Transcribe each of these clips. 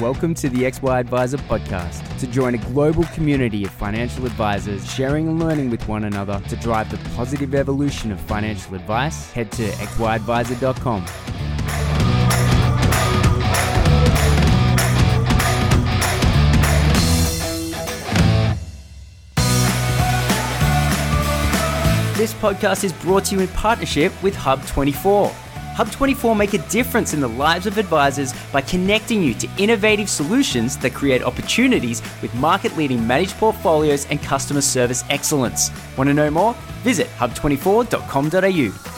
Welcome to the XY Adviser podcast. To join a global community of financial advisors sharing and learning with one another to drive the positive evolution of financial advice, head to xyadviser.com. This podcast is brought to you in partnership with Hub24. Hub24 make a difference in the lives of advisors by connecting you to innovative solutions that create opportunities with market leading managed portfolios and customer service excellence. Want to know more? Visit hub24.com.au.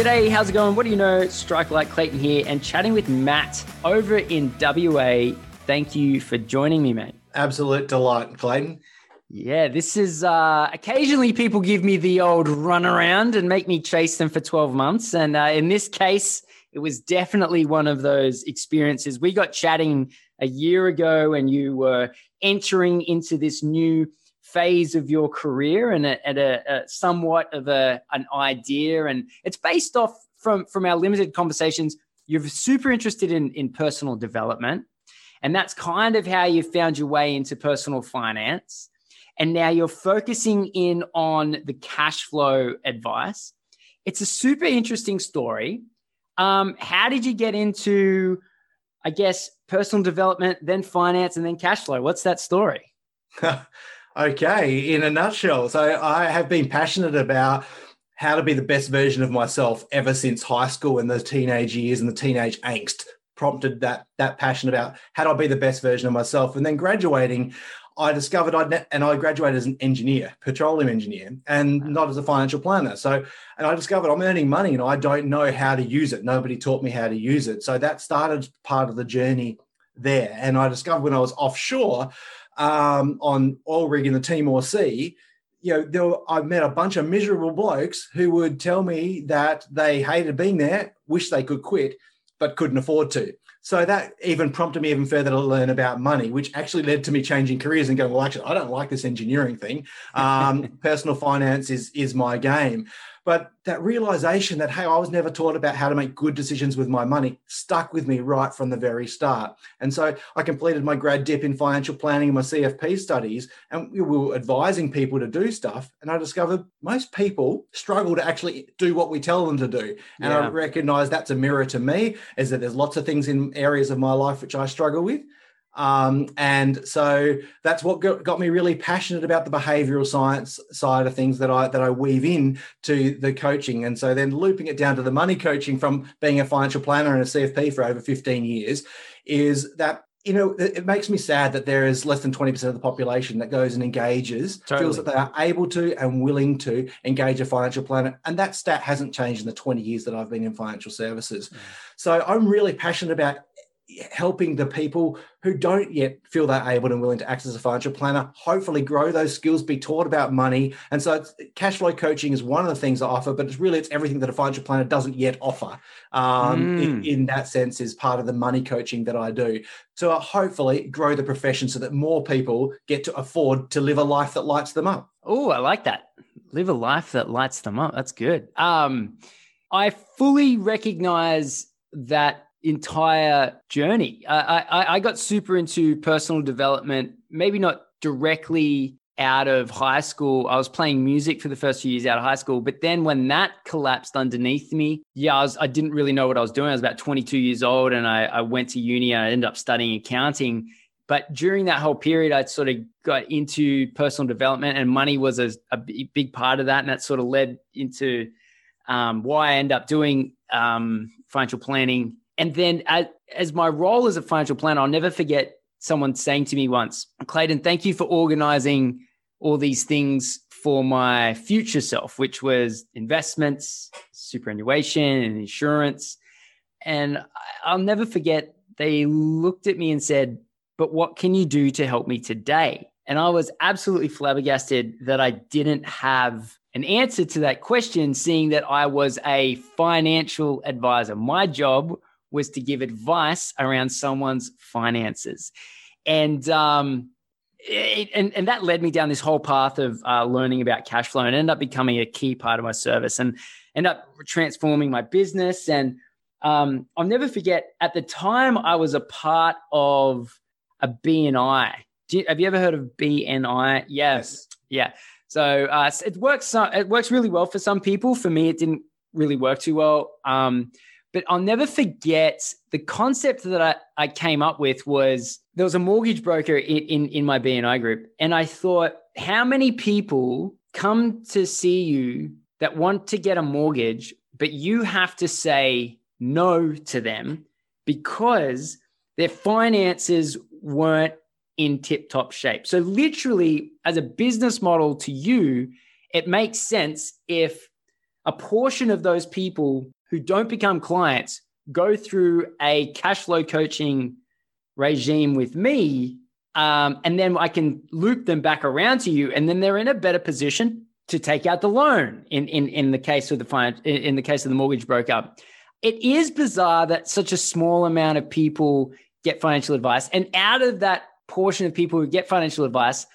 G'day, how's it going? What do you know? Strike Like Clayton here and chatting with Matt over in WA. Thank you for joining me, mate. Absolute delight, Clayton. Yeah, this is uh, occasionally people give me the old run around and make me chase them for 12 months. And uh, in this case, it was definitely one of those experiences. We got chatting a year ago and you were entering into this new phase of your career and at a, a, somewhat of a an idea. And it's based off from from our limited conversations. You're super interested in in personal development. And that's kind of how you found your way into personal finance. And now you're focusing in on the cash flow advice. It's a super interesting story. Um, how did you get into i guess personal development then finance and then cash flow? What's that story Okay, in a nutshell. So I have been passionate about how to be the best version of myself ever since high school and the teenage years and the teenage angst prompted that that passion about how do I be the best version of myself. And then graduating, I discovered I'd and I graduated as an engineer, petroleum engineer, and not as a financial planner. So, and I discovered I'm earning money and I don't know how to use it. Nobody taught me how to use it. So that started part of the journey there. And I discovered when I was offshore um, on oil rig in the Timor Sea, you know, there were, I met a bunch of miserable blokes who would tell me that they hated being there, wish they could quit, but couldn't afford to. So that even prompted me even further to learn about money, which actually led to me changing careers and going, well, actually, I don't like this engineering thing. Um, personal finance is is my game. But that realization that, hey, I was never taught about how to make good decisions with my money stuck with me right from the very start. And so I completed my grad dip in financial planning and my CFP studies, and we were advising people to do stuff. And I discovered most people struggle to actually do what we tell them to do. And yeah. I recognize that's a mirror to me, is that there's lots of things in areas of my life which I struggle with. Um, and so that's what got, me really passionate about the behavioral science side of things that I that I weave in to the coaching. And so then looping it down to the money coaching from being a financial planner and a CFP for over 15 years is that you know, it makes me sad that there is less than 20% of the population that goes and engages, totally. feels that they are able to and willing to engage a financial planner. And that stat hasn't changed in the 20 years that I've been in financial services. Mm. So I'm really passionate about helping the people who don't yet feel they're able and willing to act as a financial planner hopefully grow those skills be taught about money. And so cash flow coaching is one of the things i offer but it's really it's everything that a financial planner doesn't yet offer. Um, mm. in, in, that sense is part of the money coaching that i do. To hopefully grow the profession so that more people get to afford to live a life that lights them up. Oh i like that. Live a life that lights them up. That's good. Um, i fully recognize that entire journey. I, I, I got super into personal development, maybe not directly out of high school. I was playing music for the first few years out of high school, but then when that collapsed underneath me, yeah, I was I didn't really know what I was doing. I was about 22 years old, and I, I went to uni and I ended up studying accounting. But during that whole period, I sort of got into personal development, and money was a, a big part of that, and that sort of led into um, why I end up doing um, financial planning and then as, as my role as a financial planner, I'll never forget someone saying to me once, Clayton, thank you for organizing all these things for my future self, which was investments, superannuation, and insurance. And I'll never forget, they looked at me and said, But what can you do to help me today? And I was absolutely flabbergasted that I didn't have an answer to that question, seeing that I was a financial advisor. My job was to give advice around someone's finances. And um, it, and, and that led me down this whole path of uh, learning about cash flow and ended up becoming a key part of my service and end up transforming my business. And um, I'll never forget at the time I was a part of a BNI. You, have you ever heard of BNI? Yes. Yeah. So uh, it works. It works really well for some people. For me, it didn't really work too well. Um, but I'll never forget the concept that I, I came up with was there was a mortgage broker in, in, in my BNI group. And I thought, how many people come to see you that want to get a mortgage, but you have to say no to them because their finances weren't in tip top shape. So, literally, as a business model to you, it makes sense if a portion of those people who don't become clients go through a cash flow coaching regime with me. Um, and then I can loop them back around to you, and then they're in a better position to take out the loan in in in the case of the finance, in the case of the mortgage broker. It is bizarre that such a small amount of people get financial advice, and out of that portion of people who get financial advice,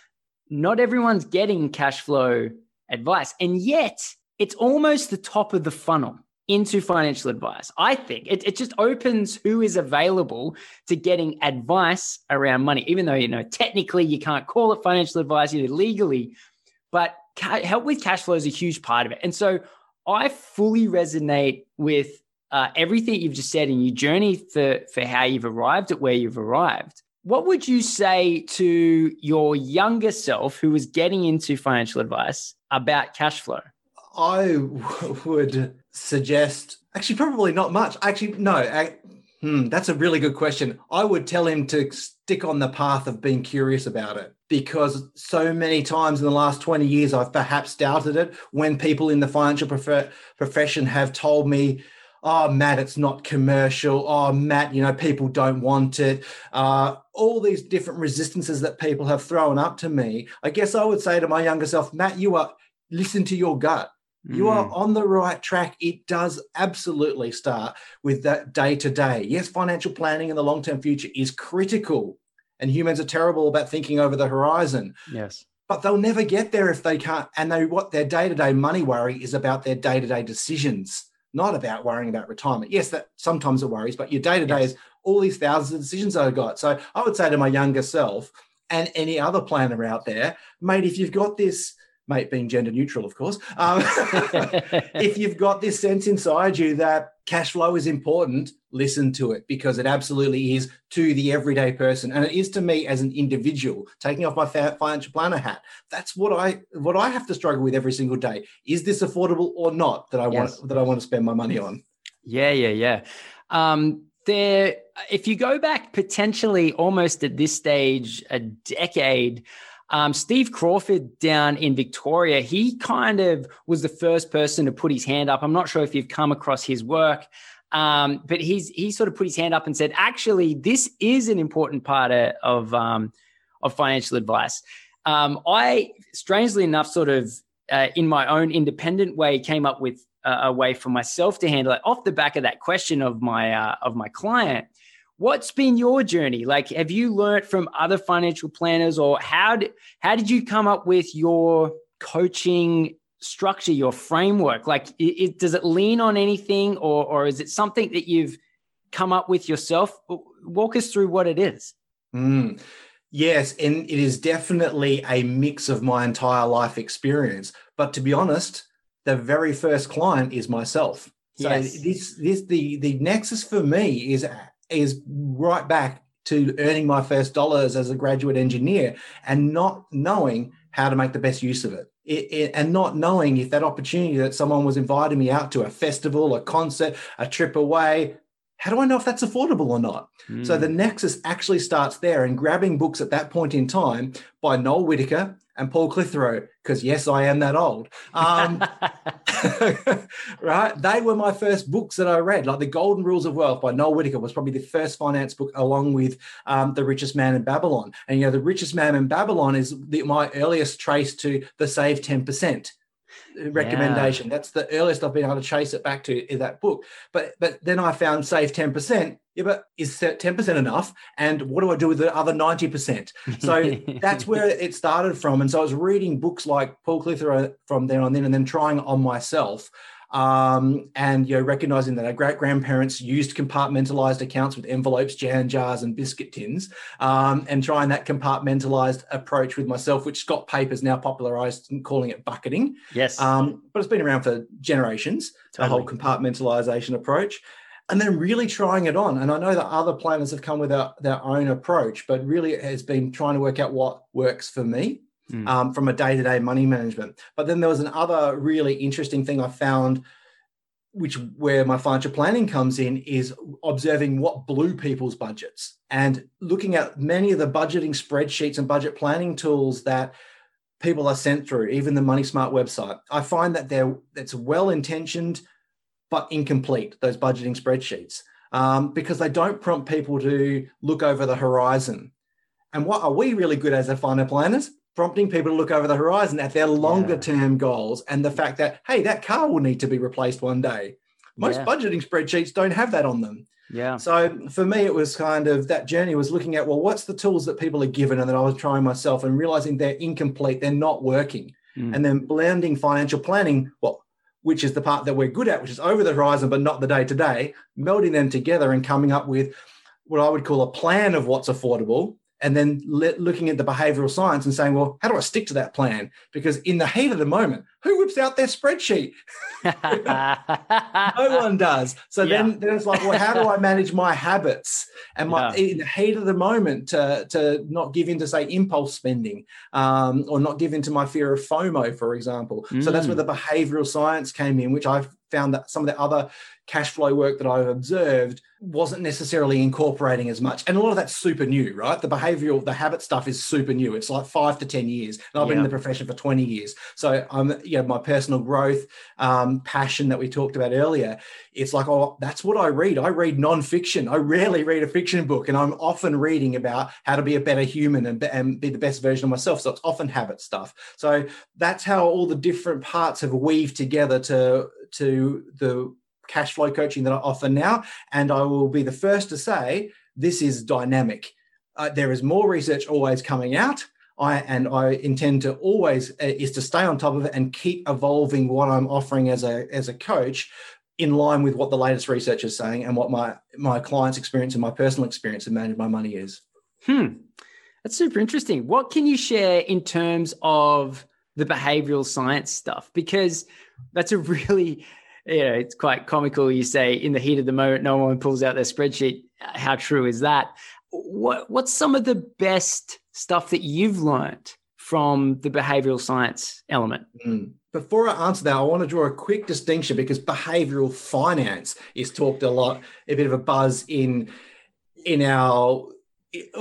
not everyone's getting cash flow advice, and yet it's almost the top of the funnel into financial advice. I think it, it just opens who is available to getting advice around money, even though, you know, technically you can't call it financial advice, you legally, but help with cash flow is a huge part of it. And so I fully resonate with uh, everything you've just said in your journey for, for how you've arrived at where you've arrived. What would you say to your younger self who was getting into financial advice about cash flow? I would suggest, actually, probably not much. Actually, no. I, hmm, that's a really good question. I would tell him to stick on the path of being curious about it because so many times in the last 20 years, I've perhaps doubted it when people in the financial prof- profession have told me, oh matt it's not commercial oh matt you know people don't want it uh, all these different resistances that people have thrown up to me i guess i would say to my younger self matt you are listen to your gut you are mm. on the right track. It does absolutely start with that day to day. Yes, financial planning in the long term future is critical, and humans are terrible about thinking over the horizon. Yes. But they'll never get there if they can't. And they what their day to day money worry is about their day to day decisions, not about worrying about retirement. Yes, that sometimes it worries, but your day to day is all these thousands of decisions I've got. So I would say to my younger self and any other planner out there, mate, if you've got this mate being gender neutral, of course. Um, if you've got this sense inside you that cash flow is important, listen to it because it absolutely is to the everyday person, and it is to me as an individual. Taking off my financial planner hat, that's what I what I have to struggle with every single day. Is this affordable or not that I yes. want that I want to spend my money on? Yeah, yeah, yeah. Um, there, if you go back potentially almost at this stage a decade um, Steve Crawford down in Victoria, he kind of was the first person to put his hand up. I'm not sure if you've come across his work, um, but he's he sort of put his hand up and said, actually, this is an important part of um, of financial advice. Um, I, strangely enough, sort of uh, in my own independent way, came up with a, a way for myself to handle it off the back of that question of my uh, of my client. What's been your journey? Like, have you learned from other financial planners, or how did how did you come up with your coaching structure, your framework? Like, it, it, does it lean on anything, or or is it something that you've come up with yourself? Walk us through what it is. Mm. Yes, and it is definitely a mix of my entire life experience. But to be honest, the very first client is myself. So yes. this this the the nexus for me is is right back to earning my first dollars as a graduate engineer and not knowing how to make the best use of it. It, it, and not knowing if that opportunity that someone was inviting me out to a festival, a concert, a trip away, how do I know if that's affordable or not? Mm. So the hmm. nexus actually starts there and grabbing books at that point in time by Noel Whittaker and Paul Clitheroe, because yes, I am that old. Um, right? They were my first books that I read. Like The Golden Rules of Wealth by Noel Whittaker was probably the first finance book, along with um, The Richest Man in Babylon. And, you know, The Richest Man in Babylon is the, my earliest trace to the Save 10%. Recommendation. Yeah. That's the earliest I've been able to chase it back to in that book. But but then I found save 10%. Yeah, but is 10% enough? And what do I do with the other 90%? So that's where it started from. And so I was reading books like Paul Clitheroe from then on then and then trying on myself um, and you know recognizing that our great grandparents used compartmentalized accounts with envelopes, jam jars, and biscuit tins, um, and trying that compartmentalized approach with myself, which Scott Pape's now popularized and calling it bucketing. Yes, um, but it's been around for generations. Totally. The whole compartmentalization approach. And then really trying it on. And I know that other planners have come with their, their own approach, but really it has been trying to work out what works for me mm. um, from a day to day money management. But then there was another really interesting thing I found, which where my financial planning comes in, is observing what blew people's budgets and looking at many of the budgeting spreadsheets and budget planning tools that people are sent through, even the Money Smart website. I find that they're it's well intentioned but incomplete. Those budgeting spreadsheets. Um, because they don't prompt people to look over the horizon. And what are we really good as a financial planners? Prompting people to look over the horizon at their longer term goals and the fact that, hey, that car will need to be replaced one day. Most yeah. budgeting spreadsheets don't have that on them. Yeah. So for me, it was kind of that journey was looking at, well, what's the tools that people are given and that I was trying myself and realizing they're incomplete, they're not working. Mm. And then blending financial planning, well, which is the part that we're good at, which is over the horizon, but not the day to day, melding them together and coming up with what I would call a plan of what's affordable and then looking at the behavioral science and saying, well, how do I stick to that plan? Because in the heat of the moment, who whips out their spreadsheet? no one does. So yeah. then, then it's like, well, how do I manage my habits and my yeah. in the heat of the moment to, to not give in to say impulse spending um, or not give in to my fear of FOMO, for example. Mm. So that's where mm. the behavioral science came in, which I've found that some of the other cash flow work that I've observed wasn't necessarily incorporating as much. And a lot of that's super new, right? The behavioral, the habit stuff is super new. It's like five to 10 years. And I've yeah. been in the profession for 20 years. So I'm, um, you know, my personal growth, um, passion that we talked about earlier, it's like, oh, that's what I read. I read nonfiction. I rarely read a fiction book. And I'm often reading about how to be a better human and, and be the best version of myself. So it's often habit stuff. So that's how all the different parts have weaved together to, to the cash flow coaching that I offer now. And I will be the first to say this is dynamic. Uh, there is more research always coming out. I and I intend to always uh, is to stay on top of it and keep evolving what I'm offering as a as a coach in line with what the latest research is saying and what my my clients experience and my personal experience of managing my money is. Hmm. That's super interesting. What can you share in terms of the behavioral science stuff? Because that's a really you know, it's quite comical. You say in the heat of the moment, no one pulls out their spreadsheet. How true is that? What What's some of the best stuff that you've learned from the behavioral science element? Mm. Before I answer that, I want to draw a quick distinction because behavioral finance is talked a lot, a bit of a buzz in in our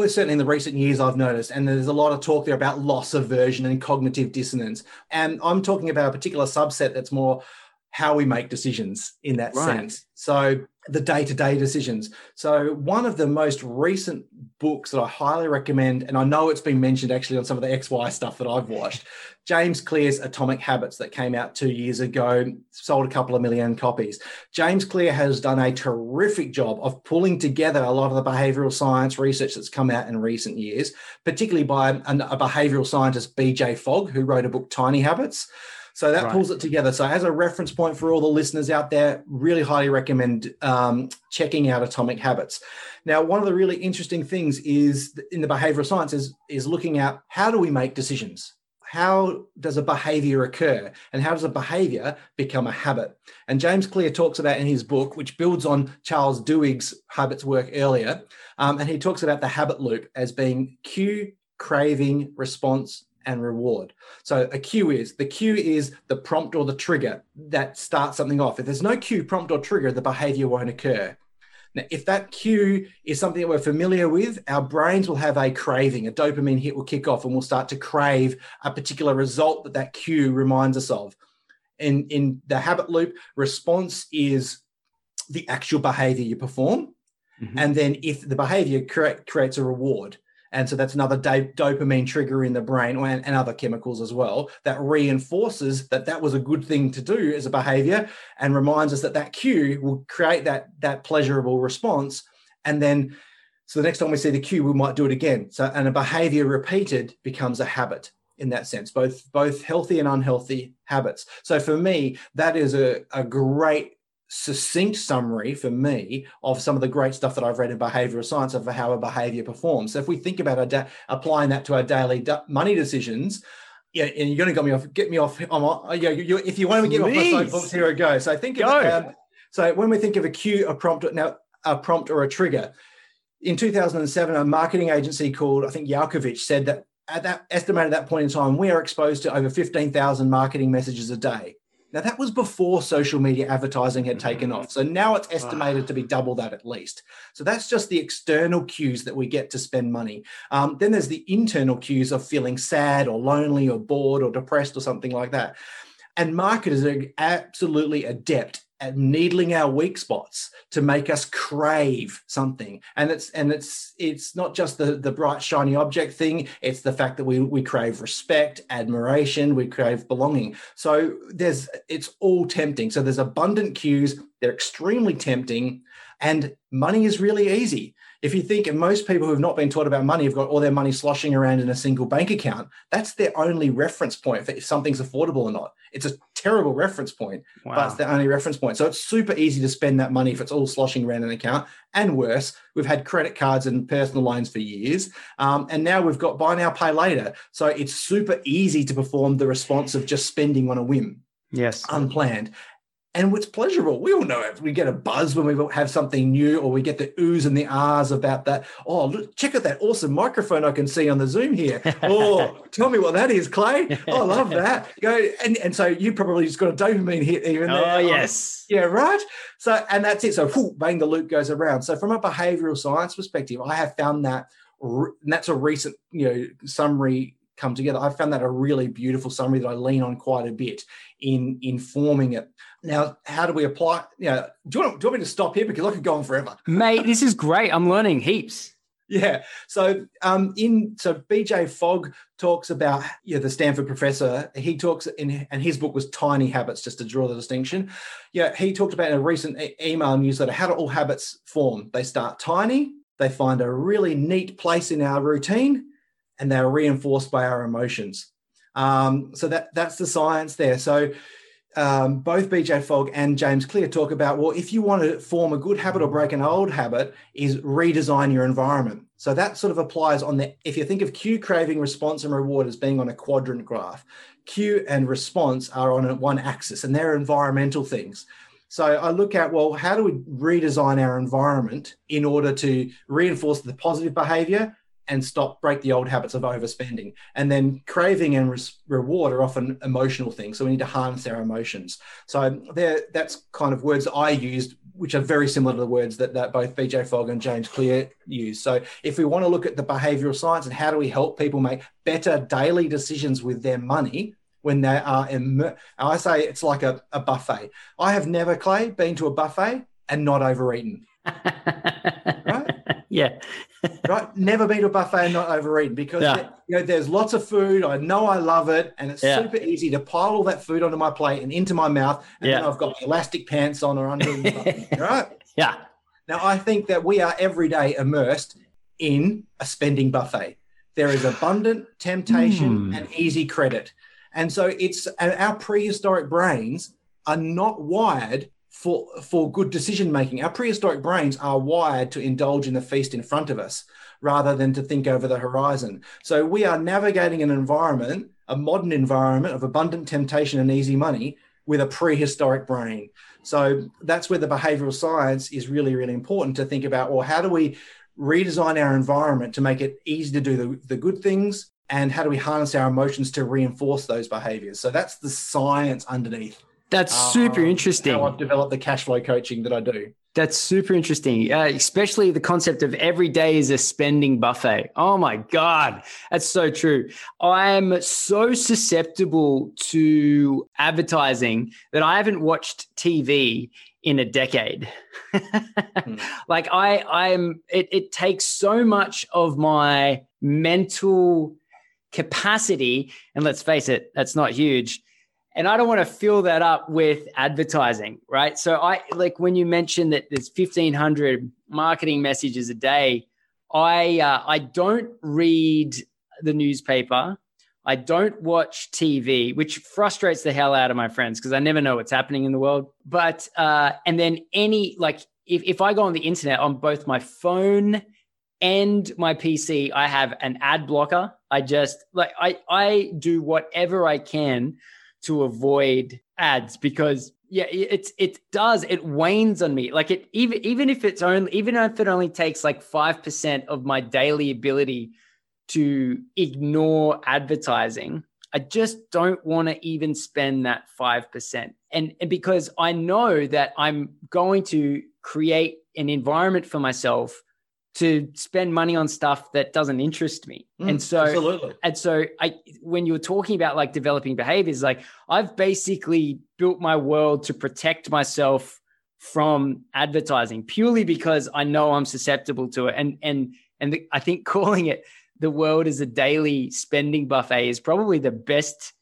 certainly in the recent years I've noticed, and there's a lot of talk there about loss aversion and cognitive dissonance. And I'm talking about a particular subset that's more how we make decisions in that right. sense. So the day-to-day decisions. So one of the most recent books that I highly recommend, and I know it's been mentioned actually on some of the XY stuff that I've watched, James Clear's Atomic Habits that came out two years ago, sold a couple of million copies. James Clear has done a terrific job of pulling together a lot of the behavioral science research that's come out in recent years, particularly by a behavioral scientist, BJ Fogg, who wrote a book, Tiny Habits. So that right. pulls it together. So as a reference point for all the listeners out there, really highly recommend um, checking out Atomic Habits. Now, one of the really interesting things is in the behavioral sciences is, looking at how do we make decisions? How does a behavior occur? And how does a behavior become a habit? And James Clear talks about in his book, which builds on Charles Duhigg's habits work earlier, um, and he talks about the habit loop as being cue, craving, response, and reward. So a cue is the cue is the prompt or the trigger that starts something off. If there's no cue, prompt, or trigger, the behavior won't occur. Now, if that cue is something that we're familiar with, our brains will have a craving, a dopamine hit will kick off, and we'll start to crave a particular result that that cue reminds us of. In, in the habit loop, response is the actual behavior you perform. Mm-hmm. And then if the behavior creates a reward, And so that's another dopamine trigger in the brain and, and, other chemicals as well that reinforces that that was a good thing to do as a behavior and reminds us that that cue will create that, that pleasurable response. And then, so the next time we see the cue, we might do it again. So, and a behavior repeated becomes a habit in that sense, both both healthy and unhealthy habits. So for me, that is a, a great succinct summary for me of some of the great stuff that I've read in behavioral science of how a behavior performs. So if we think about da- applying that to our daily da- money decisions, yeah, and you're going to get me off, get me off. I'm, yeah, you, if you want to get Please. off my soapbox, here I go. So think go. of um, so when we think of a cue, a prompt, now a prompt or a trigger. In 2007, a marketing agency called I think Yankelovich said that at that estimated at that point in time, we are exposed to over 15,000 marketing messages a day. Now, that was before social media advertising had taken mm-hmm. off. So now it's estimated to be double that at least. So that's just the external cues that we get to spend money. Um, then there's the internal cues of feeling sad or lonely or bored or depressed or something like that. And marketers are absolutely adept needling our weak spots to make us crave something. And it's and it's it's not just the the bright shiny object thing. It's the fact that we we crave respect admiration we crave belonging. So there's it's all tempting. So there's abundant cues. They're extremely tempting. And money is really easy if you think of most people who have not been taught about money have got all their money sloshing around in a single bank account, that's their only reference point for if something's affordable or not. It's a terrible reference point, wow. but it's the only reference point. So it's super easy to spend that money if it's all sloshing around an account. And worse, we've had credit cards and personal loans for years. Um, and now we've got buy now, pay later. So it's super easy to perform the response of just spending on a whim. Yes. Unplanned and it's pleasurable. We all know it. We get a buzz when we have something new, or we get the oohs and the ahs about that. Oh, look, check out that awesome microphone I can see on the Zoom here. Oh, tell me what that is, Clay. Oh, I love that. Go and, and so you probably just got a dopamine hit even oh, there. Oh, yes. yeah, right. So and that's it. So whoo, bang, the loop goes around. So from a behavioral science perspective, I have found that that's a recent you know summary come together. I found that a really beautiful summary that I lean on quite a bit in informing it. Now, how do we apply? You know, do you, want, do you want me to stop here because I could go on forever? Mate, this is great. I'm learning heaps. Yeah. So um in so BJ Fogg talks about yeah, the Stanford professor. He talks in and his book was Tiny Habits, just to draw the distinction. Yeah, he talked about in a recent e- email newsletter how do all habits form? They start tiny, they find a really neat place in our routine, and they're reinforced by our emotions. Um, so that that's the science there. So um, both BJ Fogg and James Clear talk about well, if you want to form a good habit or break an old habit, is redesign your environment. So that sort of applies on the if you think of cue, craving, response, and reward as being on a quadrant graph, cue and response are on one axis, and they're environmental things. So I look at, well, how do we redesign our environment in order to reinforce the positive behavior and stop break the old habits of overspending. And then craving and reward are often emotional things so we need to harness our emotions. So there that's kind of words i used which are very similar to the words that, that both bj fogg and james clear use. So if we want to look at the behavioral science and how do we help people make better daily decisions with their money when they are in i say it's like a, a buffet. I have never clay been to a buffet and not overeaten yeah. right. Never been to a buffet and not overeaten because yeah. there, you know there's lots of food. I know I love it, and it's yeah. super easy to pile all that food onto my plate and into my mouth, and yeah. then I've got elastic pants on or under. right. Yeah. Now I think that we are every day immersed in a spending buffet. There is abundant temptation mm. and easy credit, and so it's and our prehistoric brains are not wired for, for good decision making. Our prehistoric brains are wired to indulge in the feast in front of us rather than to think over the horizon. So we are navigating an environment, a modern environment of abundant temptation and easy money with a prehistoric brain. So that's where the behavioral science is really, really important to think about. Well, how do we redesign our environment to make it easy to do the, the good things? And how do we harness our emotions to reinforce those behaviors? So that's the science underneath. That's super um, interesting. How I've developed the cash flow coaching that I do. That's super interesting, uh, especially the concept of every day is a spending buffet. Oh my God, that's so true. I'm so susceptible to advertising that I haven't watched TV in a decade. Hmm. Like I I'm it, it takes so much of my mental capacity and let's face it that's not huge and I don't want to fill that up with advertising, right? So I like when you mentioned that there's 1500 marketing messages a day. I uh, I don't read the newspaper. I don't watch TV, which frustrates the hell out of my friends because I never know what's happening in the world. But uh, and then any like if if I go on the internet on both my phone and my PC, I have an ad blocker. I just like I I do whatever I can to avoid ads because yeah it's it does it wanes on me. Like it even even if it's only even if it only takes like 5% of my daily ability to ignore advertising i just don't want to even spend that 5% and, and because i know that i'm going to create an environment for myself to spend money on stuff that doesn't interest me. Mm, and so absolutely. and so I when you were talking about like developing behaviors, like I've basically built my world to protect myself from advertising purely because I know I'm susceptible to it. And and and the, I think calling it the world as a daily spending buffet is probably the best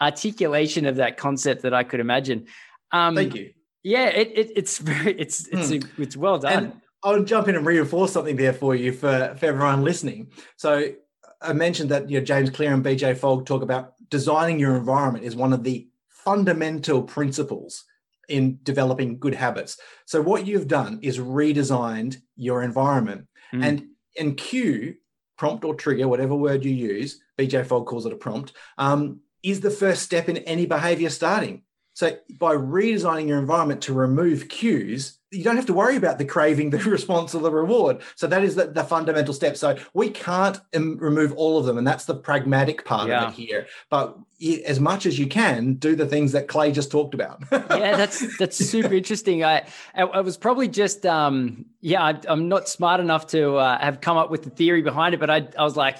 articulation of that concept that I could imagine. Um, Thank you. Yeah, it, it it's very it's it's Hmm. it's well done. And I'll jump in and reinforce something there for you for, for everyone listening. So I mentioned that you know, James Clear and BJ Fogg talk about designing your environment is one of the fundamental principles in developing good habits. So what you've done is redesigned your environment. Mm. And in cue, prompt or trigger, whatever word you use, BJ Fogg calls it a prompt, um, is the first step in any behavior starting. So by redesigning your environment to remove cues, you don't have to worry about the craving, the response, or the reward. So that is the, the fundamental step. So we can't um, remove all of them, and that's the pragmatic part Yeah. of it here. But y- as much as you can, do the things that Clay just talked about. yeah, that's that's super interesting. I I I was probably just um yeah, I, I'm not smart enough to uh, have come up with the theory behind it, but I I was like,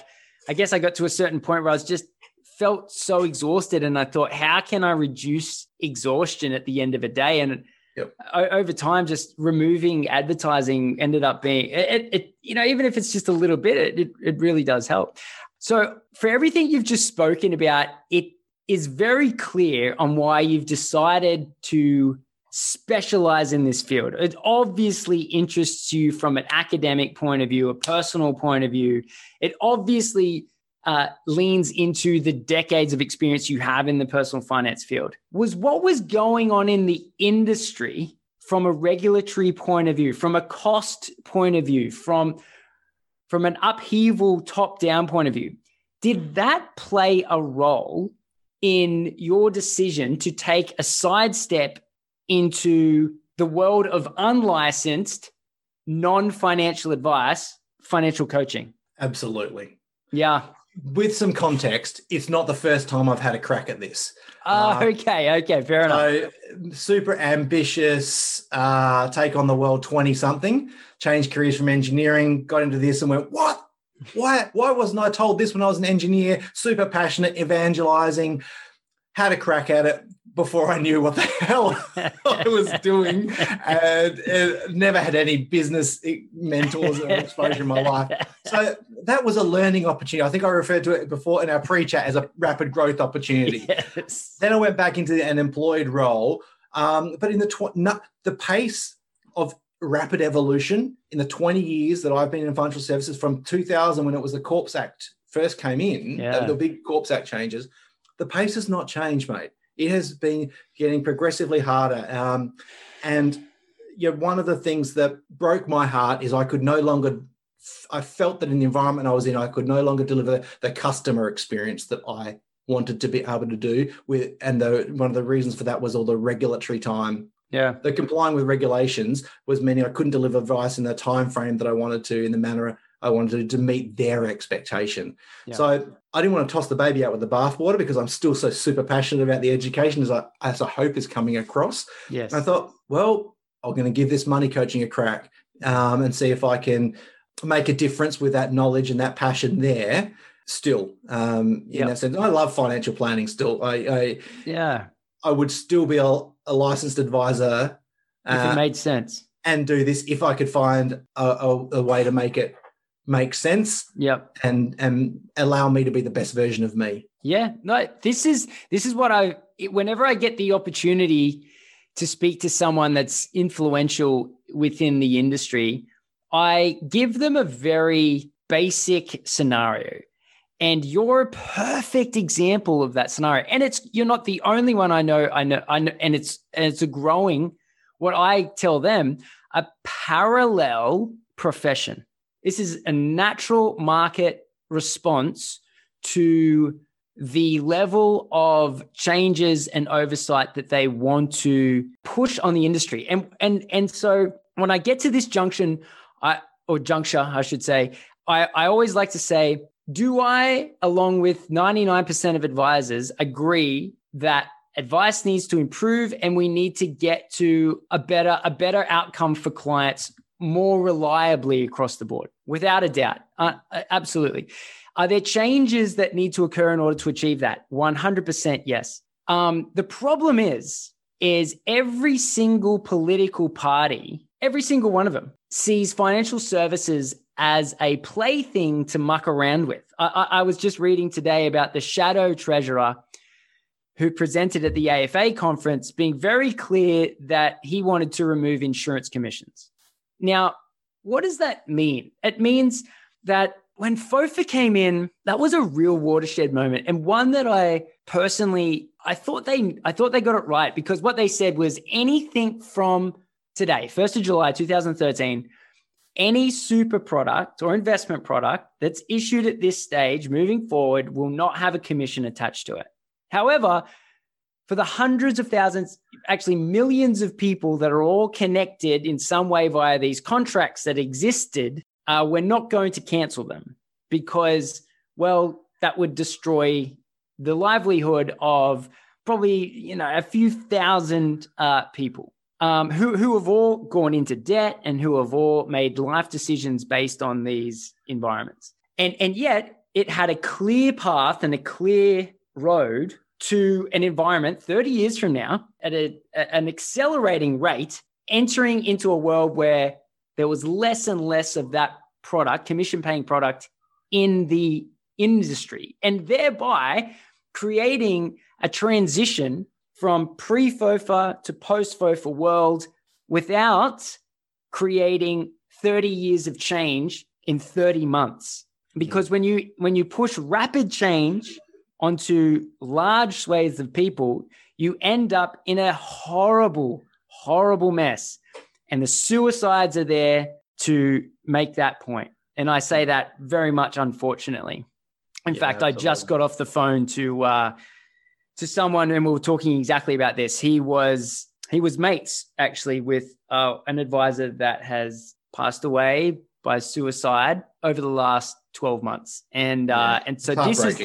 I guess I got to a certain point where I was just felt so exhausted, and I thought, how can I reduce exhaustion at the end of a day? And Yep. over time, just removing advertising ended up being it, it. You know, even if it's just a little bit, it, it it really does help. So for everything you've just spoken about, it is very clear on why you've decided to specialize in this field. It obviously interests you from an academic point of view, a personal point of view. It obviously uh, leans into the decades of experience you have in the personal finance field. Was what was going on in the industry from a regulatory point of view, from a cost point of view, from from an upheaval top down point of view? Did that play a role in your decision to take a sidestep into the world of unlicensed, non financial advice, financial coaching? Absolutely. Yeah. With some context, it's not the first time I've had a crack at this. Oh, Uh, okay. Okay. Fair enough. So super ambitious, uh, take on the world 20 something, changed careers from engineering, got into this and went, what? Why, why wasn't I told this when I was an engineer? Super passionate, evangelizing, had a crack at it before I knew what the hell I was doing, and, and never had any business mentors or exposure in my life. So that was a learning opportunity. I think I referred to it before in our pre-chat as a rapid growth opportunity. yes. Then I went back into an employed role, um, but in the tw- no, the pace of rapid evolution in the 20 years that I've been in financial services from 2000 when it was the Corps Act first came in, Yeah. the, the big Corps Act changes, the pace has not changed, mate. It has been getting progressively harder. Um, and you know, one of the things that broke my heart is I could no longer, I felt that in the environment I was in, I could no longer deliver the customer experience that I wanted to be able to do with and the one of the reasons for that was all the regulatory time Yeah. the complying with regulations was meaning I couldn't deliver advice in the time frame that I wanted to, in the manner I wanted to, to meet their expectation. Yeah. So I didn't want to toss the baby out with the bathwater because I'm still so super passionate about the education as I as I hope is coming across. Yes. I thought, well, I'm going to give this money coaching a crack um, and see if I can make a difference with that knowledge and that passion there. Still, um, in Yep. that sense, I love financial planning. Still, I, I yeah. I would still be a, a licensed advisor if it uh, made sense. And do this if I could find a, a, a way to make it make sense. Yep. And and allow me to be the best version of me. Yeah. No, this is this is what I whenever I get the opportunity to speak to someone that's influential within the industry, I give them a very basic scenario. And you're a perfect example of that scenario. And it's you're not the only one I know. I know. I know, and it's and it's a growing. What I tell them, a parallel profession. This is a natural market response to the level of changes and oversight that they want to push on the industry. And and and so when I get to this junction, I or juncture, I should say, I, I always like to say, do I, along with 99% of advisors, agree that advice needs to improve and we need to get to a better, a better outcome for clients more reliably across the board? Without a doubt. Uh, absolutely. Are there changes that need to occur in order to achieve that? 100% yes. Um, the problem is, is every single political party, every single one of them sees financial services as a plaything to muck around with. I, I, I was just reading today about the shadow treasurer who presented at the AFA conference being very clear that he wanted to remove insurance commissions. Now, what does that mean? It means that when FOFA came in, that was a real watershed moment and one that I personally I thought they I thought they got it right because what they said was anything from today, 1st of July 2013, any super product or investment product that's issued at this stage moving forward will not have a commission attached to it. However, for the hundreds of thousands, actually millions of people that are all connected in some way via these contracts that existed, uh, we're not going to cancel them because, well, that would destroy the livelihood of probably you know a few thousand uh, people um, who who have all gone into debt and who have all made life decisions based on these environments. And and yet it had a clear path and a clear road to an environment 30 years from now at a, an accelerating rate entering into a world where there was less and less of that product commission paying product in the industry and thereby creating a transition from pre FOFA to post FOFA world without creating 30 years of change in 30 months. Because hmm. when you when you push rapid change onto large swathes of people, you end up in a horrible, horrible mess. And the suicides are there to make that point. And I say that very much unfortunately. In yeah, fact, absolutely. I just got off the phone to uh, to someone, and we were talking exactly about this. He was he was mates actually with uh, an advisor that has passed away by suicide over the last 12 months. And uh, and so this is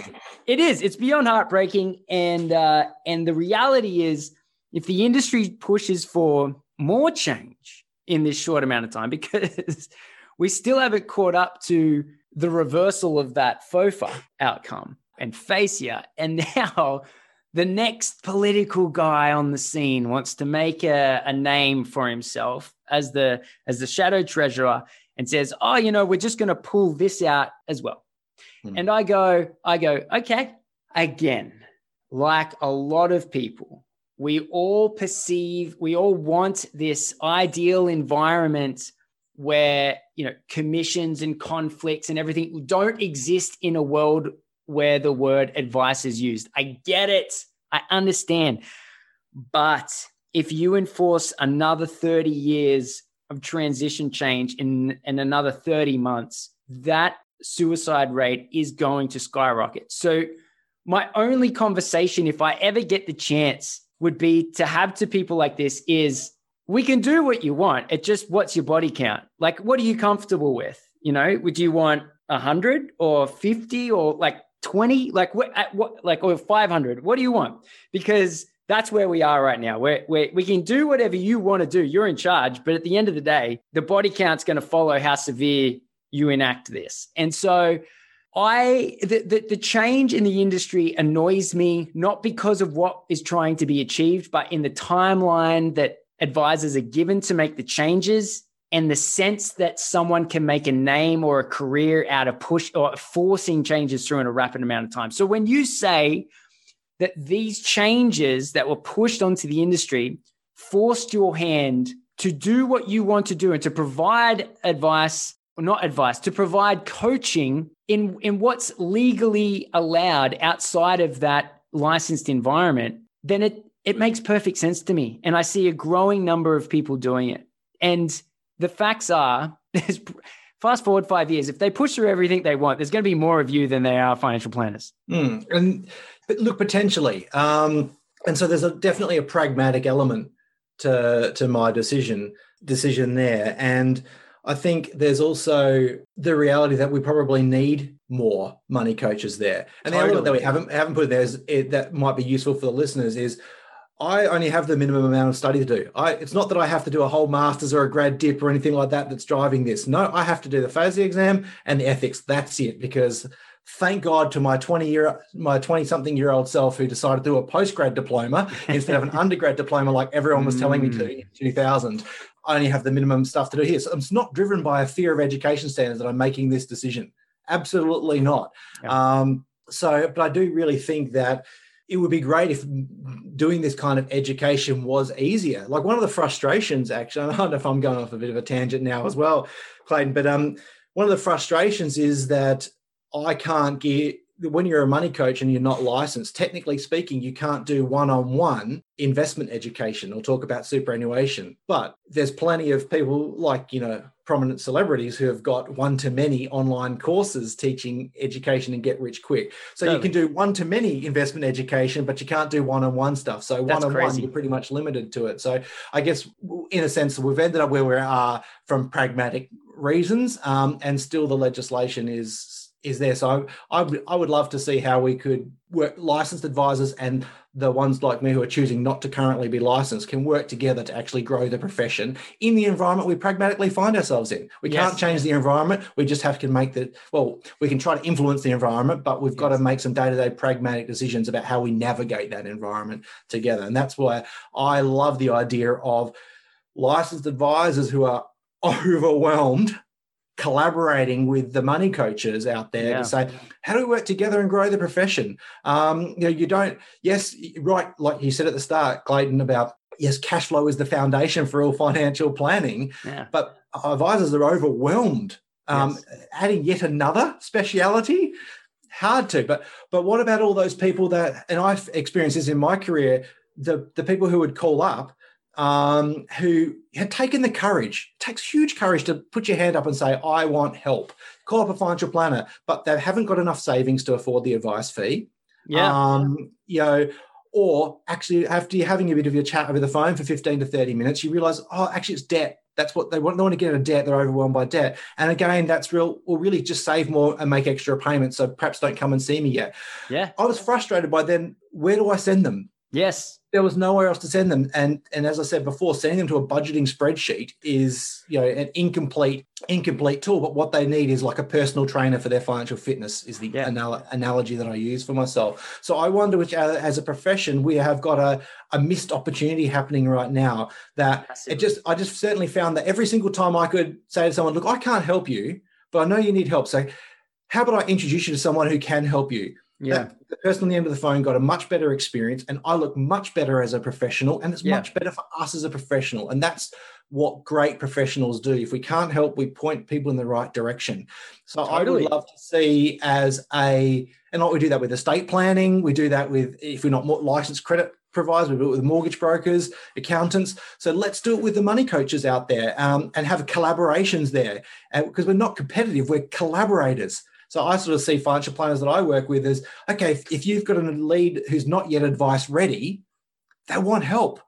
it is it's beyond heartbreaking. And uh, and the reality is if the industry pushes for more change in this short amount of time because we still haven't caught up to the reversal of that FOFA outcome and FASEA and now the next political guy on the scene wants to make a, a name for himself as the as the shadow treasurer and says, "Oh, you know, we're just going to pull this out as well." Hmm. And I go, I go, okay. Again, like a lot of people, we all perceive, we all want this ideal environment where you know commissions and conflicts and everything don't exist in a world where the word advice is used. I get it. I understand. But if you enforce another 30 years of transition change in, in another 30 months, that suicide rate is going to skyrocket. So, my only conversation, if I ever get the chance, would be to have to people like this is we can do what you want. It just what's your body count? Like, what are you comfortable with? You know, would you want 100 or 50 or like 20 like what, what like or 500 what do you want because that's where we are right now. Where, where we can do whatever you want to do. You're in charge. But at the end of the day the body count's going to follow how severe you enact this. And so i the, the, the change in the industry annoys me not because of what is trying to be achieved but in the timeline that advisors are given to make the changes and the sense that someone can make a name or a career out of push or forcing changes through in a rapid amount of time. So when you say that these changes that were pushed onto the industry forced your hand to do what you want to do and to provide advice, or not advice, to provide coaching in, in what's legally allowed outside of that licensed environment, then it, it makes perfect sense to me. And I see a growing number of people doing it. And the facts are, fast forward five years, if they push through everything they want, there's going to be more of you than there are financial planners. Mm. And look, potentially. Um, and so there's a, definitely a pragmatic element to to my decision decision there. And I think there's also the reality that we probably need more money coaches there. And totally. the element that we haven't haven't put there is it, that might be useful for the listeners is I only have the minimum amount of study to do. I, it's not that I have to do a whole master's or a grad dip or anything like that that's driving this. No, I have to do the FASEA exam and the ethics. That's it. Because thank God to my 20 year, my 20 something year old self who decided to do a post grad diploma instead of an undergrad diploma like everyone was telling me to mm. in 2000. I only have the minimum stuff to do here. So it's not driven by a fear of education standards that I'm making this decision. Absolutely not. Yeah. Um, so, but I do really think that it would be great if doing this kind of education was easier. Like one of the frustrations, actually, I don't know if I'm going off a bit of a tangent now as well, Clayton, but um, one of the frustrations is that I can't get when you're a money coach and you're not licensed, technically speaking, you can't do one on one investment education or talk about superannuation. But there's plenty of people like, you know, prominent celebrities who have got one to many online courses teaching education and get rich quick. So totally. you can do one to many investment education, but you can't do one on one stuff. So one on one, you're pretty much limited to it. So I guess, in a sense, we've ended up where we are from pragmatic reasons, um, and still the legislation is is there. So I, I, would, I would love to see how we could work licensed advisors and the ones like me who are choosing not to currently be licensed can work together to actually grow the profession in the environment we pragmatically find ourselves in. We yes. can't change the environment. We just have to make the, well, we can try to influence the environment, but we've yes. got to make some day to day pragmatic decisions about how we navigate that environment together. And that's why I love the idea of licensed advisors who are overwhelmed collaborating with the money coaches out there yeah. to say how do we work together and grow the profession um, you know you don't yes right like you said at the start clayton about yes cash flow is the foundation for all financial planning yeah. but advisors are overwhelmed um, yes. adding yet another speciality hard to but but what about all those people that and i've experienced this in my career the the people who would call up um, who had taken the courage. It takes huge courage to put your hand up and say, I want help. Call up a financial planner, but they haven't got enough savings to afford the advice fee. Yeah. Um, you know, or actually after you're having a bit of your chat over the phone for 15 to 30 minutes, you realize, oh, actually it's debt. That's what they want. They want to get out of debt. They're overwhelmed by debt. And again, that's real, or really just save more and make extra payments. So perhaps don't come and see me yet. Yeah. I was frustrated by then, where do I send them? Yes. There was nowhere else to send them. And and as i said before sending them to a budgeting spreadsheet is you know an incomplete incomplete tool. But what they need is like a personal trainer for their financial fitness is the yeah. anal- analogy that i use for myself. So i wonder which uh, as a profession we have got a, a missed opportunity happening right now that Massively. it just i just certainly found that every single time i could say to someone look i can't help you but i know you need help. So how about i introduce you to someone who can help you yeah. The person on the end of the phone got a much better experience, and I look much better as a professional, and it's yeah. much better for us as a professional. And that's what great professionals do. If we can't help, we point people in the right direction. So totally. I would love to see as a, and we do that with estate planning. We do that with if we're not licensed credit providers, we do it with mortgage brokers, accountants. So let's do it with the money coaches out there um, and have collaborations there because we're not competitive, we're collaborators. So I sort of see financial planners that I work with as okay, if, you've got a lead who's not yet advice ready, they want help.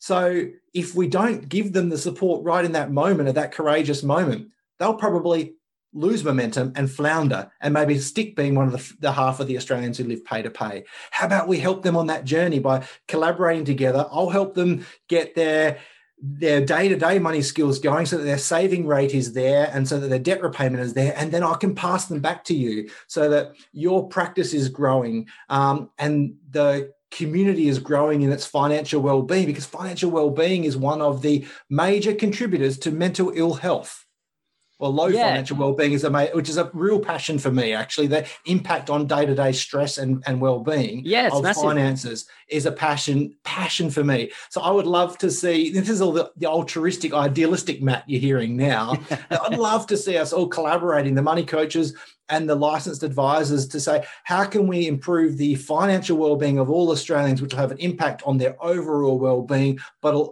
So if we don't give them the support right in that moment, at that courageous moment, they'll probably lose momentum and flounder and maybe stick being one of the, the, half of the Australians who live pay to pay. How about we help them on that journey by collaborating together? I'll help them get their their day-to-day money skills going so that their saving rate is there and so that their debt repayment is there and then i can pass them back to you so that your practice is growing um, and the community is growing in its financial well-being because financial well-being is one of the major contributors to mental ill health or low yeah. financial well-being is a which is a real passion for me actually the impact on day-to-day stress and, and well-being yes, of massive. finances is a passion passion for me so i would love to see this is all the, the altruistic idealistic matt you're hearing now i'd love to see us all collaborating the money coaches and the licensed advisors to say how can we improve the financial well-being of all australians which will have an impact on their overall well-being but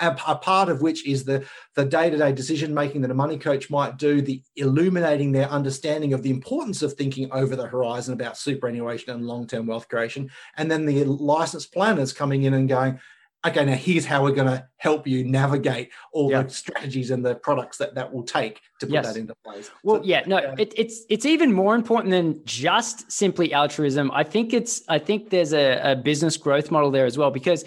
a, a part of which is the, the day-to-day decision making that a money coach might do, the illuminating their understanding of the importance of thinking over the horizon about superannuation and long-term wealth creation, and then the licensed planners coming in and going, okay, now here's how we're going to help you navigate all yep. the strategies and the products that that will take to put yes. that into place. Well, so, yeah, no. It, it's it's even more important than just simply altruism. I think it's I think there's a, a business growth model there as well because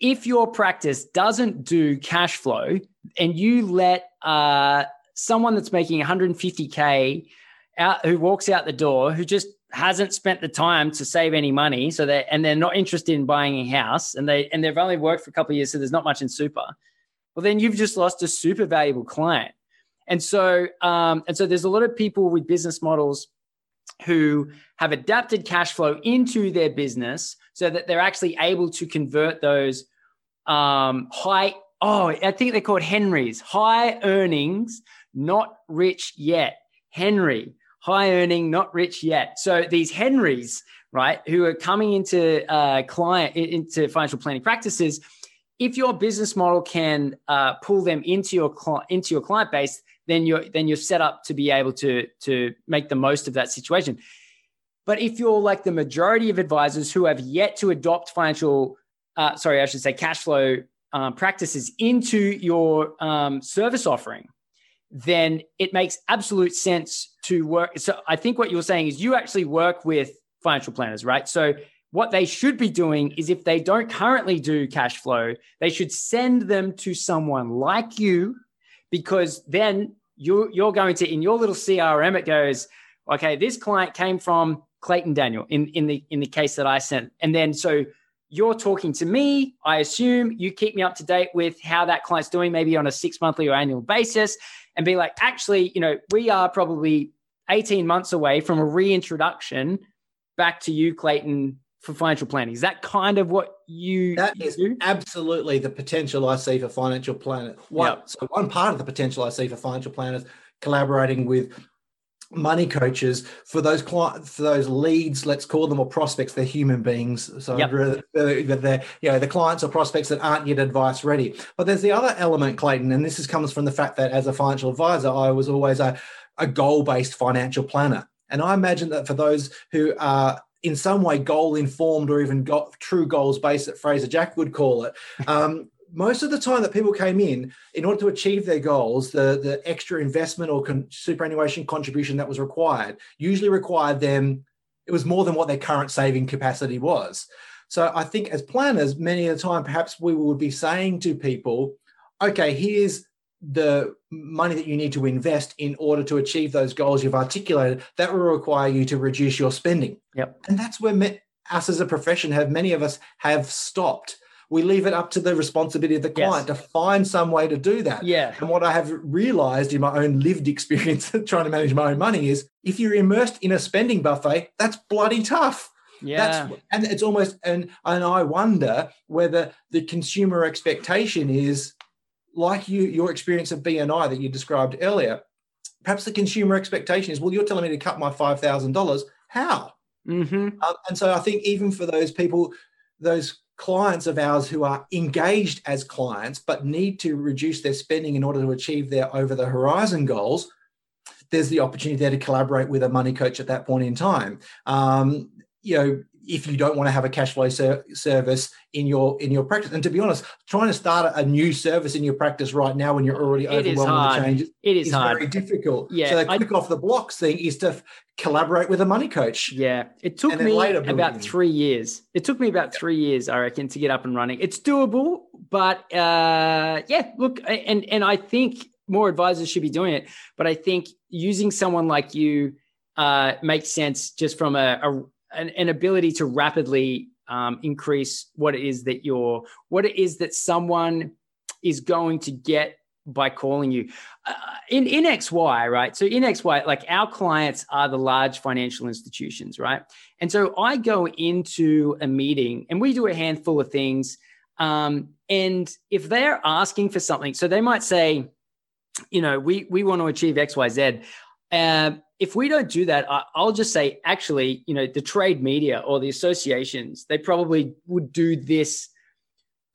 if your practice doesn't do cash flow and you let uh, someone that's making 150k out who walks out the door who just hasn't spent the time to save any money so they and they're not interested in buying a house and they and they've only worked for a couple of years so there's not much in super well then you've just lost a super valuable client and so um, and so there's a lot of people with business models who have adapted cash flow into their business so that they're actually able to convert those um, high, oh, I think they're called Henrys, high earnings, not rich yet. Henry, high earning, not rich yet. So these Henrys, right, who are coming into uh, client into financial planning practices, if your business model can uh, pull them into your cli- into your client base, then you're then you're set up to be able to to make the most of that situation. But if you're like the majority of advisors who have yet to adopt financial uh, sorry, I should say cash flow um, practices into your um, service offering, then it makes absolute sense to work. So I think what you're saying is you actually work with financial planners, right? So what they should be doing is if they don't currently do cash flow, they should send them to someone like you because then you're, you're going to, in your little CRM, it goes, okay, this client came from Clayton Daniel in, in the in the case that I sent. And then so you're talking to me. I assume you keep me up to date with how that client's doing, maybe on a six monthly or annual basis, and be like, actually, you know, we are probably 18 months away from a reintroduction back to you, Clayton, for financial planning. Is that kind of what you That you is do? absolutely the potential I see for financial planners. One, yep. So one part of the potential I see for financial planners collaborating with money coaches for those clients for those leads let's call them or prospects they're human beings. So yep. they're you know the clients or prospects that aren't yet advice ready. But there's the other element clayton and this is, comes from the fact that as a financial advisor i was always a, a goal-based financial planner. And i imagine that for those who are in some way goal informed or even got true goals based that fraser jack would call it um, most of the time that people came in, in order to achieve their goals, the, the extra investment or con- superannuation contribution that was required usually required them, it was more than what their current saving capacity was. So I think as planners, many of the time, perhaps we would be saying to people, okay, here's the money that you need to invest in order to achieve those goals you've articulated. That will require you to reduce your spending. Yep. And that's where me- us as a profession have, many of us have stopped we leave it up to the responsibility of the client yes. to find some way to do that. Yeah. And what I have realized in my own lived experience of trying to manage my own money is if you're immersed in a spending buffet, that's bloody tough. Yeah. That's, and it's almost and and I wonder whether the consumer expectation is like you your experience of BNI that you described earlier. Perhaps the consumer expectation is, well, you're telling me to cut my five thousand dollars. How? Mm-hmm. Um, and so I think even for those people, those clients of ours who are engaged as clients but need to reduce their spending in order to achieve their over the horizon goals there's the opportunity there to collaborate with a money coach at that point in time. Um, you know if you don't want to have a cash flow ser- service in your in your practice. And to be honest trying to start a new service in your practice right now when you're already overwhelmed with the changes it is, is hard. very difficult. Yeah so the quick I, off the blocks thing is to f- collaborate with a money coach. Yeah. It took me about three years. It took me about three years i reckon to get up and running. It's doable but uh yeah look and and i think more advisors should be doing it but i think using someone like you uh makes sense just from a, a an, an ability to rapidly um, increase what it is that you're, what it is that someone is going to get by calling you. Uh, in, in XY, right? So in XY, like our clients are the large financial institutions, right? And so I go into a meeting and we do a handful of things. Um, and if they're asking for something, so they might say, you know, we we want to achieve X, Y, Z. Uh, if we don't do that, I, I'll just say, actually, you know, the trade media or the associations, they probably would do this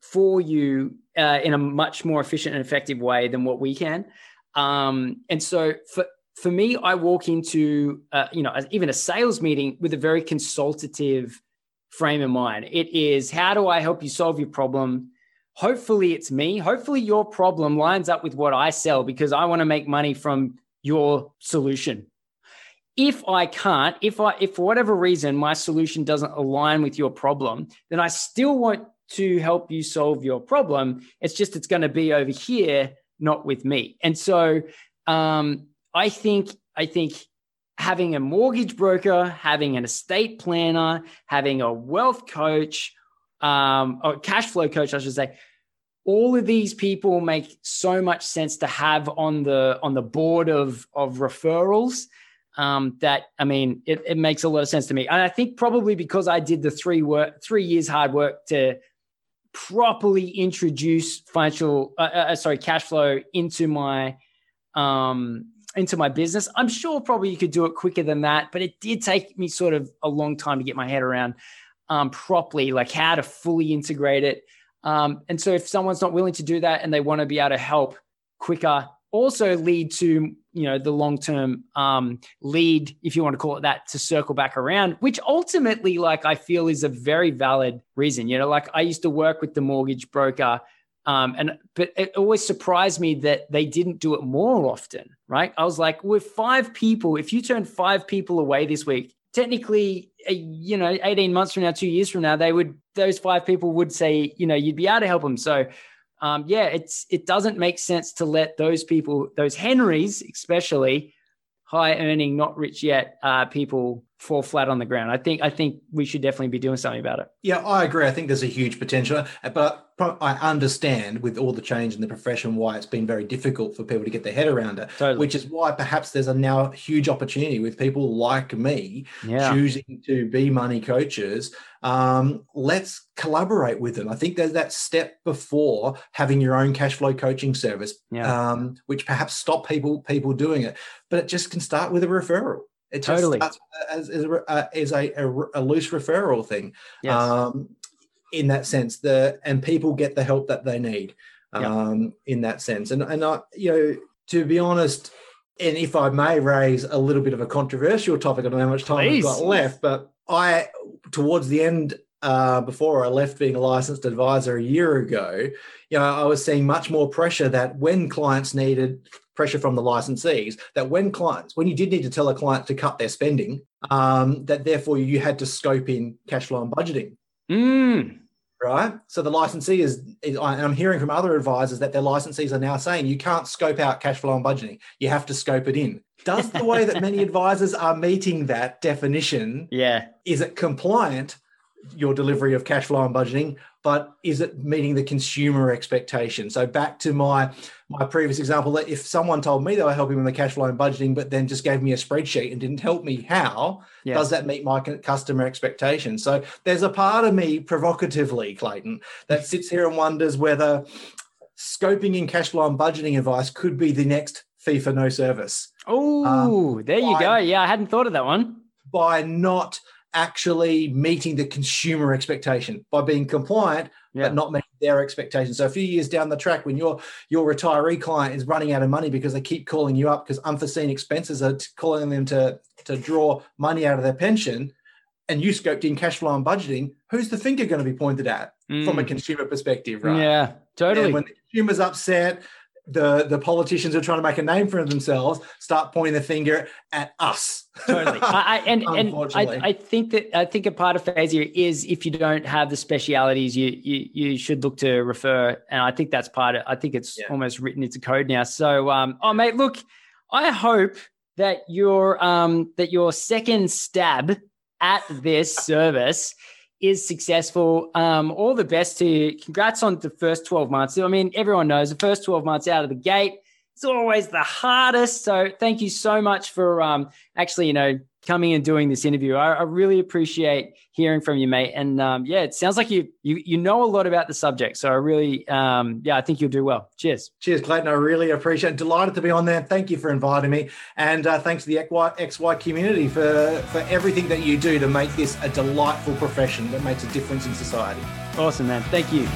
for you uh, in a much more efficient and effective way than what we can. Um, and so for for me, I walk into uh, you know even a sales meeting with a very consultative frame of mind. It is how do I help you solve your problem? Hopefully, it's me. Hopefully, your problem lines up with what I sell because I want to make money from your solution. If I can't, if I if for whatever reason my solution doesn't align with your problem, then I still want to help you solve your problem. It's just it's going to be over here, not with me. And so um, I think I think having a mortgage broker, having an estate planner, having a wealth coach, um, or cash flow coach, I should say, all of these people make so much sense to have on the on the board of of referrals um, that I mean it, it makes a lot of sense to me. And I think probably because I did the three work three years hard work to properly introduce financial uh, uh, uh, sorry cash flow into my um into my business i'm sure probably you could do it quicker than that but it did take me sort of a long time to get my head around um properly like how to fully integrate it um and so if someone's not willing to do that and they want to be able to help quicker also lead to you know the long term um, lead, if you want to call it that, to circle back around, which ultimately, like I feel, is a very valid reason. You know, like I used to work with the mortgage broker. Um, and but it always surprised me that they didn't do it more often, right? I was like, with five people, if you turn five people away this week, technically, you know, eighteen months from now, two years from now, they would those five people would say, you know, you'd be able to help them. So um, yeah, it's it doesn't make sense to let those people, those Henrys especially, high earning, not rich yet, uh, people fall flat on the ground. I think I think we should definitely be doing something about it. Yeah, I agree. I think there's a huge potential, but I understand with all the change in the profession why it's been very difficult for people to get their head around it. Totally. Which is why perhaps there's a now huge opportunity with people like me yeah. choosing to be money coaches. Um, let's collaborate with them. I think there's that step before having your own cash flow coaching service, yeah. um, which perhaps stop people people doing it. But it just can start with a referral. It totally as, as, as, a, as a, a, a, loose referral thing. Yes. Um, in that sense, the and people get the help that they need um, yep. in that sense. And and I, you know, to be honest, and if I may raise a little bit of a controversial topic, I don't know how much time Please. I've got left, but I towards the end uh, before I left being a licensed advisor a year ago, you know, I was seeing much more pressure that when clients needed pressure from the licensees, that when clients, when you did need to tell a client to cut their spending, um, that therefore you had to scope in cash flow and budgeting. Mm. Right. So the licensee is, is, and I'm hearing from other advisors that their licensees are now saying you can't scope out cash flow and budgeting. You have to scope it in. Does the way that many advisors are meeting that definition, yeah, is it compliant your delivery of cash flow and budgeting, but is it meeting the consumer expectation? So back to my my previous example, that if someone told me they were helping with the cash flow and budgeting, but then just gave me a spreadsheet and didn't help me, how yes. does that meet my customer expectation? So there's a part of me, provocatively, Clayton, that sits here and wonders whether scoping in cash flow and budgeting advice could be the next fee for no service. Oh, um, there you by, go. Yeah, I hadn't thought of that one. By not actually meeting the consumer expectation by being compliant yeah. but not meeting their expectations. So a few years down the track, when your your retiree client is running out of money because they keep calling you up because unforeseen expenses are calling them to to draw money out of their pension, and you scoped in cash flow and budgeting, who's the finger going to be pointed at mm. from a mm. consumer perspective, right? Yeah, totally. And when the consumer's upset, the the politicians who are trying to make a name for themselves start pointing the finger at us. totally. I, and and I, I think that I think a part of phasing is if you don't have the specialities, you you you should look to refer. And I think that's part of. I think it's yeah. almost written into code now. So, um, oh mate, look, I hope that your um that your second stab at this service is successful. Um, all the best to you. Congrats on the first 12 months. I mean, everyone knows the first 12 months out of the gate, it's always the hardest. So thank you so much for um, actually, you know, coming and doing this interview. I, I really appreciate hearing from you, mate. And um, yeah, it sounds like you you you know a lot about the subject. So I really, um, yeah, I think you'll do well. Cheers. Cheers, Clayton. I really appreciate it. Delighted to be on there. Thank you for inviting me. And uh, thanks to the XY, XY community for, for everything that you do to make this a delightful profession that makes a difference in society. Awesome, man. Thank you.